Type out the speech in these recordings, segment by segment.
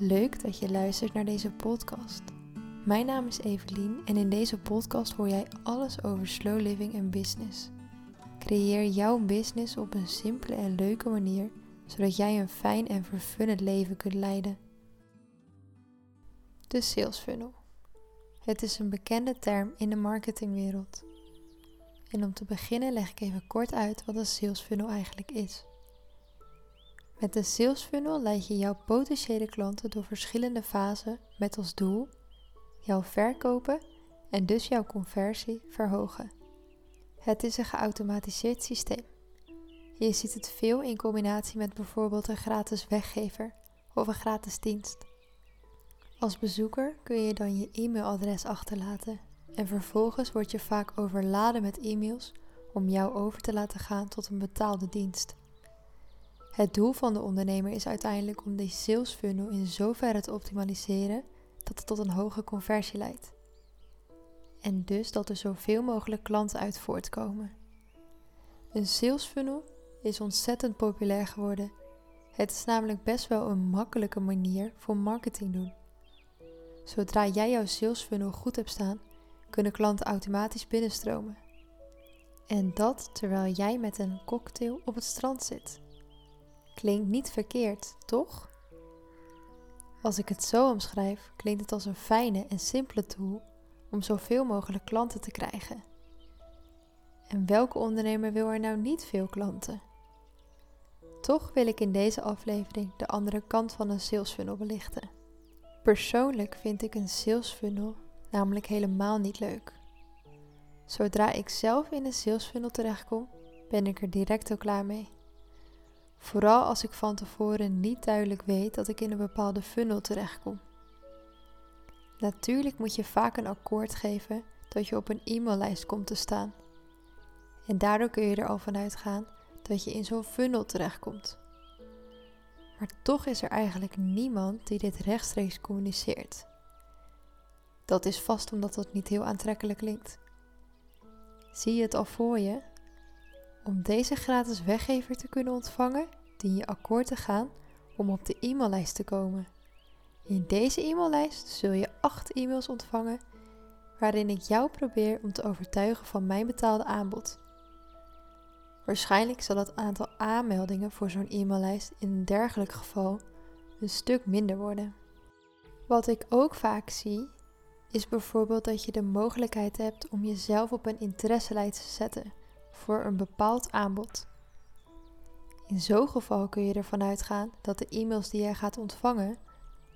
Leuk dat je luistert naar deze podcast. Mijn naam is Evelien en in deze podcast hoor jij alles over slow living en business. Creëer jouw business op een simpele en leuke manier, zodat jij een fijn en vervullend leven kunt leiden. De sales funnel. Het is een bekende term in de marketingwereld. En om te beginnen leg ik even kort uit wat een sales funnel eigenlijk is. Met een sales funnel leid je jouw potentiële klanten door verschillende fasen met als doel jouw verkopen en dus jouw conversie verhogen. Het is een geautomatiseerd systeem. Je ziet het veel in combinatie met bijvoorbeeld een gratis weggever of een gratis dienst. Als bezoeker kun je dan je e-mailadres achterlaten en vervolgens word je vaak overladen met e-mails om jou over te laten gaan tot een betaalde dienst. Het doel van de ondernemer is uiteindelijk om die sales funnel in zoverre te optimaliseren dat het tot een hoge conversie leidt. En dus dat er zoveel mogelijk klanten uit voortkomen. Een sales funnel is ontzettend populair geworden. Het is namelijk best wel een makkelijke manier voor marketing doen. Zodra jij jouw sales funnel goed hebt staan, kunnen klanten automatisch binnenstromen. En dat terwijl jij met een cocktail op het strand zit. Klinkt niet verkeerd, toch? Als ik het zo omschrijf, klinkt het als een fijne en simpele tool om zoveel mogelijk klanten te krijgen. En welke ondernemer wil er nou niet veel klanten? Toch wil ik in deze aflevering de andere kant van een sales funnel belichten. Persoonlijk vind ik een sales funnel namelijk helemaal niet leuk. Zodra ik zelf in een sales funnel terechtkom, ben ik er direct al klaar mee. Vooral als ik van tevoren niet duidelijk weet dat ik in een bepaalde funnel terechtkom. Natuurlijk moet je vaak een akkoord geven dat je op een e-maillijst komt te staan. En daardoor kun je er al van uitgaan dat je in zo'n funnel terechtkomt. Maar toch is er eigenlijk niemand die dit rechtstreeks communiceert. Dat is vast omdat dat niet heel aantrekkelijk klinkt. Zie je het al voor je? Om deze gratis weggever te kunnen ontvangen, dien je akkoord te gaan om op de e-maillijst te komen. In deze e-maillijst zul je 8 e-mails ontvangen waarin ik jou probeer om te overtuigen van mijn betaalde aanbod. Waarschijnlijk zal het aantal aanmeldingen voor zo'n e-maillijst in een dergelijk geval een stuk minder worden. Wat ik ook vaak zie, is bijvoorbeeld dat je de mogelijkheid hebt om jezelf op een interesselijst te zetten voor een bepaald aanbod. In zo'n geval kun je ervan uitgaan dat de e-mails die jij gaat ontvangen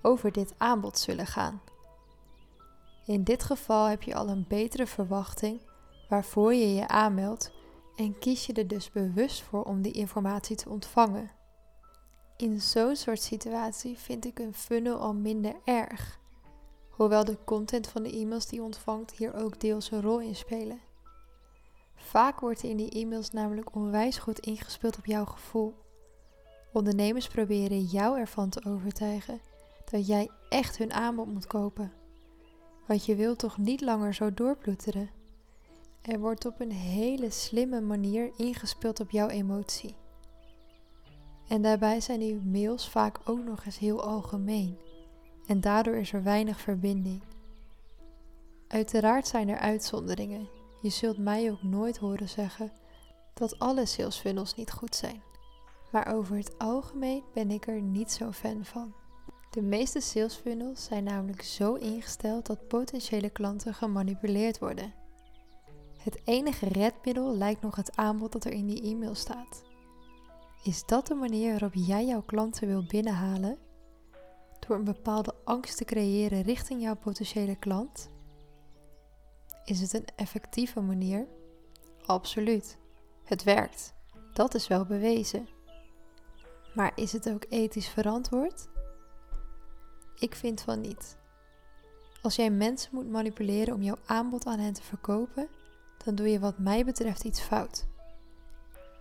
over dit aanbod zullen gaan. In dit geval heb je al een betere verwachting waarvoor je je aanmeldt en kies je er dus bewust voor om die informatie te ontvangen. In zo'n soort situatie vind ik een funnel al minder erg, hoewel de content van de e-mails die je ontvangt hier ook deels een rol in spelen. Vaak wordt in die e-mails namelijk onwijs goed ingespeeld op jouw gevoel. Ondernemers proberen jou ervan te overtuigen dat jij echt hun aanbod moet kopen. Want je wilt toch niet langer zo doorploeteren. Er wordt op een hele slimme manier ingespeeld op jouw emotie. En daarbij zijn die mails vaak ook nog eens heel algemeen. En daardoor is er weinig verbinding. Uiteraard zijn er uitzonderingen. Je zult mij ook nooit horen zeggen dat alle sales funnels niet goed zijn. Maar over het algemeen ben ik er niet zo fan van. De meeste sales funnels zijn namelijk zo ingesteld dat potentiële klanten gemanipuleerd worden. Het enige redmiddel lijkt nog het aanbod dat er in die e-mail staat. Is dat de manier waarop jij jouw klanten wil binnenhalen? Door een bepaalde angst te creëren richting jouw potentiële klant? Is het een effectieve manier? Absoluut. Het werkt. Dat is wel bewezen. Maar is het ook ethisch verantwoord? Ik vind van niet. Als jij mensen moet manipuleren om jouw aanbod aan hen te verkopen, dan doe je wat mij betreft iets fout.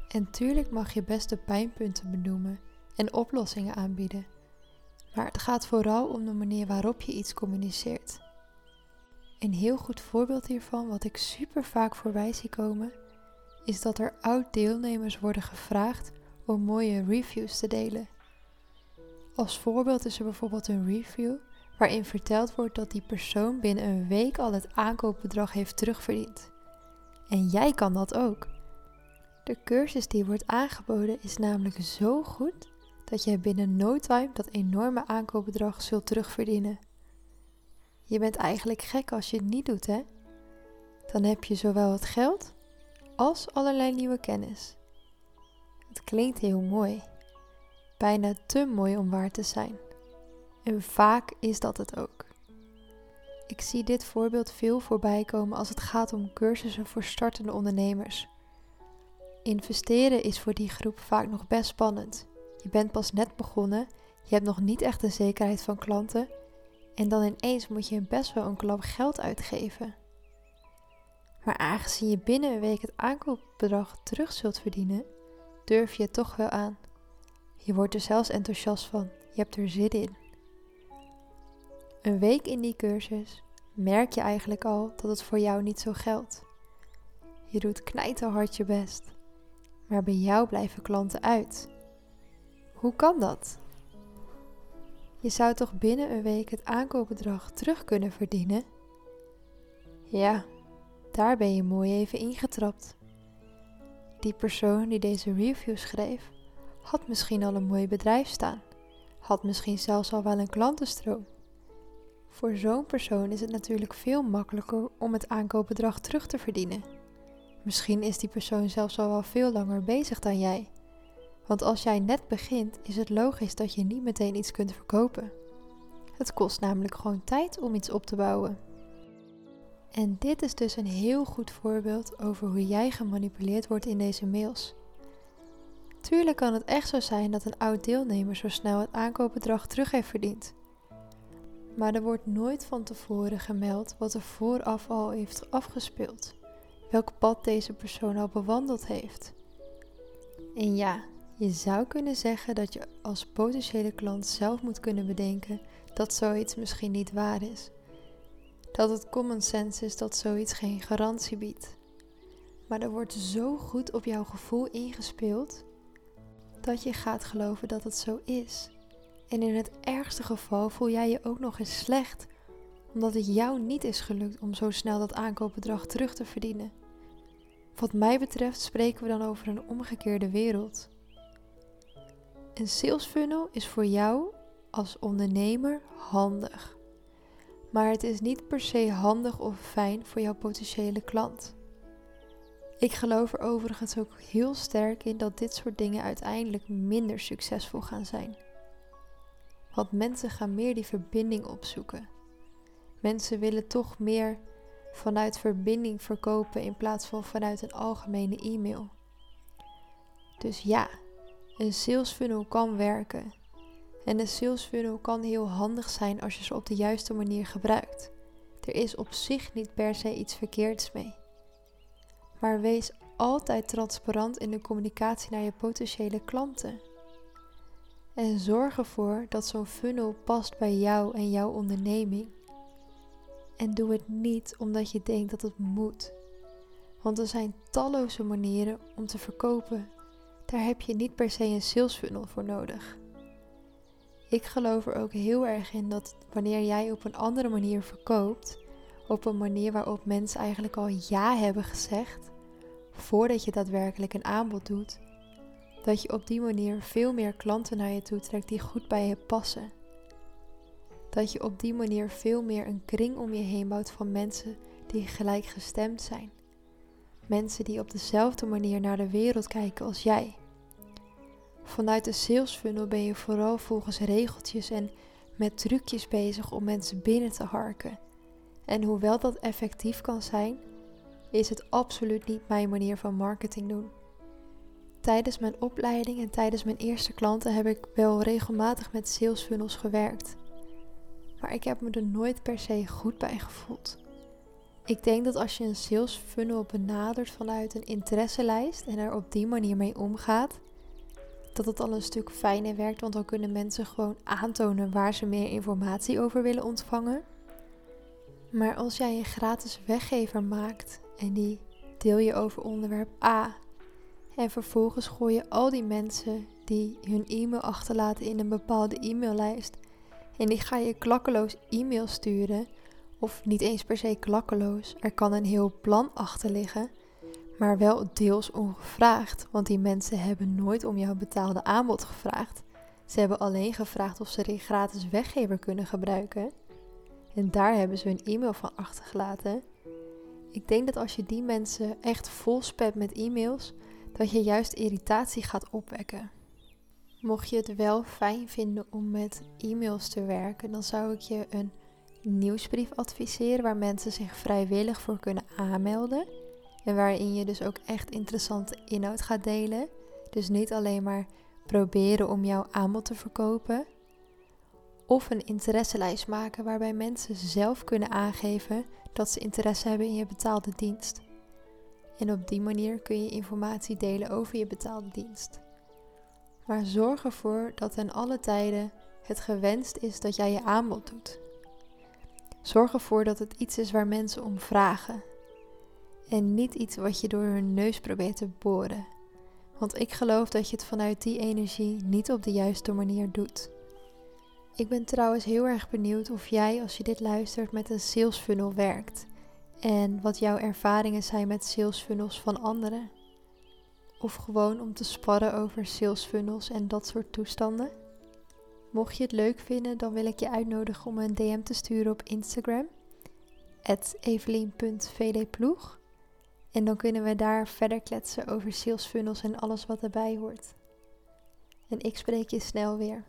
En tuurlijk mag je best de pijnpunten benoemen en oplossingen aanbieden. Maar het gaat vooral om de manier waarop je iets communiceert. Een heel goed voorbeeld hiervan, wat ik super vaak voorbij zie komen, is dat er oud-deelnemers worden gevraagd om mooie reviews te delen. Als voorbeeld is er bijvoorbeeld een review waarin verteld wordt dat die persoon binnen een week al het aankoopbedrag heeft terugverdiend. En jij kan dat ook. De cursus die wordt aangeboden is namelijk zo goed dat jij binnen no time dat enorme aankoopbedrag zult terugverdienen. Je bent eigenlijk gek als je het niet doet, hè? Dan heb je zowel het geld als allerlei nieuwe kennis. Het klinkt heel mooi, bijna te mooi om waar te zijn. En vaak is dat het ook. Ik zie dit voorbeeld veel voorbij komen als het gaat om cursussen voor startende ondernemers. Investeren is voor die groep vaak nog best spannend. Je bent pas net begonnen, je hebt nog niet echt de zekerheid van klanten en dan ineens moet je best wel een klap geld uitgeven. Maar aangezien je binnen een week het aankoopbedrag terug zult verdienen, durf je het toch wel aan. Je wordt er zelfs enthousiast van, je hebt er zin in. Een week in die cursus merk je eigenlijk al dat het voor jou niet zo geldt. Je doet knijterhard je best, maar bij jou blijven klanten uit. Hoe kan dat? Je zou toch binnen een week het aankoopbedrag terug kunnen verdienen? Ja, daar ben je mooi even ingetrapt. Die persoon die deze review schreef, had misschien al een mooi bedrijf staan, had misschien zelfs al wel een klantenstroom. Voor zo'n persoon is het natuurlijk veel makkelijker om het aankoopbedrag terug te verdienen. Misschien is die persoon zelfs al wel veel langer bezig dan jij. Want als jij net begint, is het logisch dat je niet meteen iets kunt verkopen. Het kost namelijk gewoon tijd om iets op te bouwen. En dit is dus een heel goed voorbeeld over hoe jij gemanipuleerd wordt in deze mails. Tuurlijk kan het echt zo zijn dat een oud deelnemer zo snel het aankoopbedrag terug heeft verdiend. Maar er wordt nooit van tevoren gemeld wat er vooraf al heeft afgespeeld, welk pad deze persoon al bewandeld heeft. En ja, je zou kunnen zeggen dat je als potentiële klant zelf moet kunnen bedenken dat zoiets misschien niet waar is. Dat het common sense is dat zoiets geen garantie biedt. Maar er wordt zo goed op jouw gevoel ingespeeld dat je gaat geloven dat het zo is. En in het ergste geval voel jij je ook nog eens slecht, omdat het jou niet is gelukt om zo snel dat aankoopbedrag terug te verdienen. Wat mij betreft spreken we dan over een omgekeerde wereld. Een sales funnel is voor jou als ondernemer handig. Maar het is niet per se handig of fijn voor jouw potentiële klant. Ik geloof er overigens ook heel sterk in dat dit soort dingen uiteindelijk minder succesvol gaan zijn. Want mensen gaan meer die verbinding opzoeken. Mensen willen toch meer vanuit verbinding verkopen in plaats van vanuit een algemene e-mail. Dus ja, een sales funnel kan werken. En een sales funnel kan heel handig zijn als je ze op de juiste manier gebruikt. Er is op zich niet per se iets verkeerds mee. Maar wees altijd transparant in de communicatie naar je potentiële klanten. En zorg ervoor dat zo'n funnel past bij jou en jouw onderneming. En doe het niet omdat je denkt dat het moet. Want er zijn talloze manieren om te verkopen daar heb je niet per se een sales funnel voor nodig. Ik geloof er ook heel erg in dat wanneer jij op een andere manier verkoopt, op een manier waarop mensen eigenlijk al ja hebben gezegd, voordat je daadwerkelijk een aanbod doet, dat je op die manier veel meer klanten naar je toe trekt die goed bij je passen. Dat je op die manier veel meer een kring om je heen bouwt van mensen die gelijkgestemd zijn. Mensen die op dezelfde manier naar de wereld kijken als jij. Vanuit de sales funnel ben je vooral volgens regeltjes en met trucjes bezig om mensen binnen te harken. En hoewel dat effectief kan zijn, is het absoluut niet mijn manier van marketing doen. Tijdens mijn opleiding en tijdens mijn eerste klanten heb ik wel regelmatig met sales funnels gewerkt. Maar ik heb me er nooit per se goed bij gevoeld. Ik denk dat als je een sales funnel benadert vanuit een interesselijst en er op die manier mee omgaat, dat het al een stuk fijner werkt, want dan kunnen mensen gewoon aantonen waar ze meer informatie over willen ontvangen. Maar als jij een gratis weggever maakt en die deel je over onderwerp A en vervolgens gooi je al die mensen die hun e-mail achterlaten in een bepaalde e-maillijst. En die ga je klakkeloos e-mail sturen. Of niet eens per se klakkeloos. Er kan een heel plan achter liggen. Maar wel deels ongevraagd. Want die mensen hebben nooit om jouw betaalde aanbod gevraagd. Ze hebben alleen gevraagd of ze een gratis weggever kunnen gebruiken. En daar hebben ze hun e-mail van achtergelaten. Ik denk dat als je die mensen echt vol spet met e-mails, dat je juist irritatie gaat opwekken. Mocht je het wel fijn vinden om met e-mails te werken, dan zou ik je een nieuwsbrief adviseren waar mensen zich vrijwillig voor kunnen aanmelden. En waarin je dus ook echt interessante inhoud gaat delen. Dus niet alleen maar proberen om jouw aanbod te verkopen. Of een interesselijst maken waarbij mensen zelf kunnen aangeven dat ze interesse hebben in je betaalde dienst. En op die manier kun je informatie delen over je betaalde dienst. Maar zorg ervoor dat ten alle tijden het gewenst is dat jij je aanbod doet. Zorg ervoor dat het iets is waar mensen om vragen. En niet iets wat je door hun neus probeert te boren. Want ik geloof dat je het vanuit die energie niet op de juiste manier doet. Ik ben trouwens heel erg benieuwd of jij, als je dit luistert, met een sales funnel werkt. En wat jouw ervaringen zijn met sales funnels van anderen. Of gewoon om te sparren over sales funnels en dat soort toestanden. Mocht je het leuk vinden, dan wil ik je uitnodigen om een DM te sturen op Instagram. evelien.vdploeg En dan kunnen we daar verder kletsen over sales funnels en alles wat erbij hoort. En ik spreek je snel weer.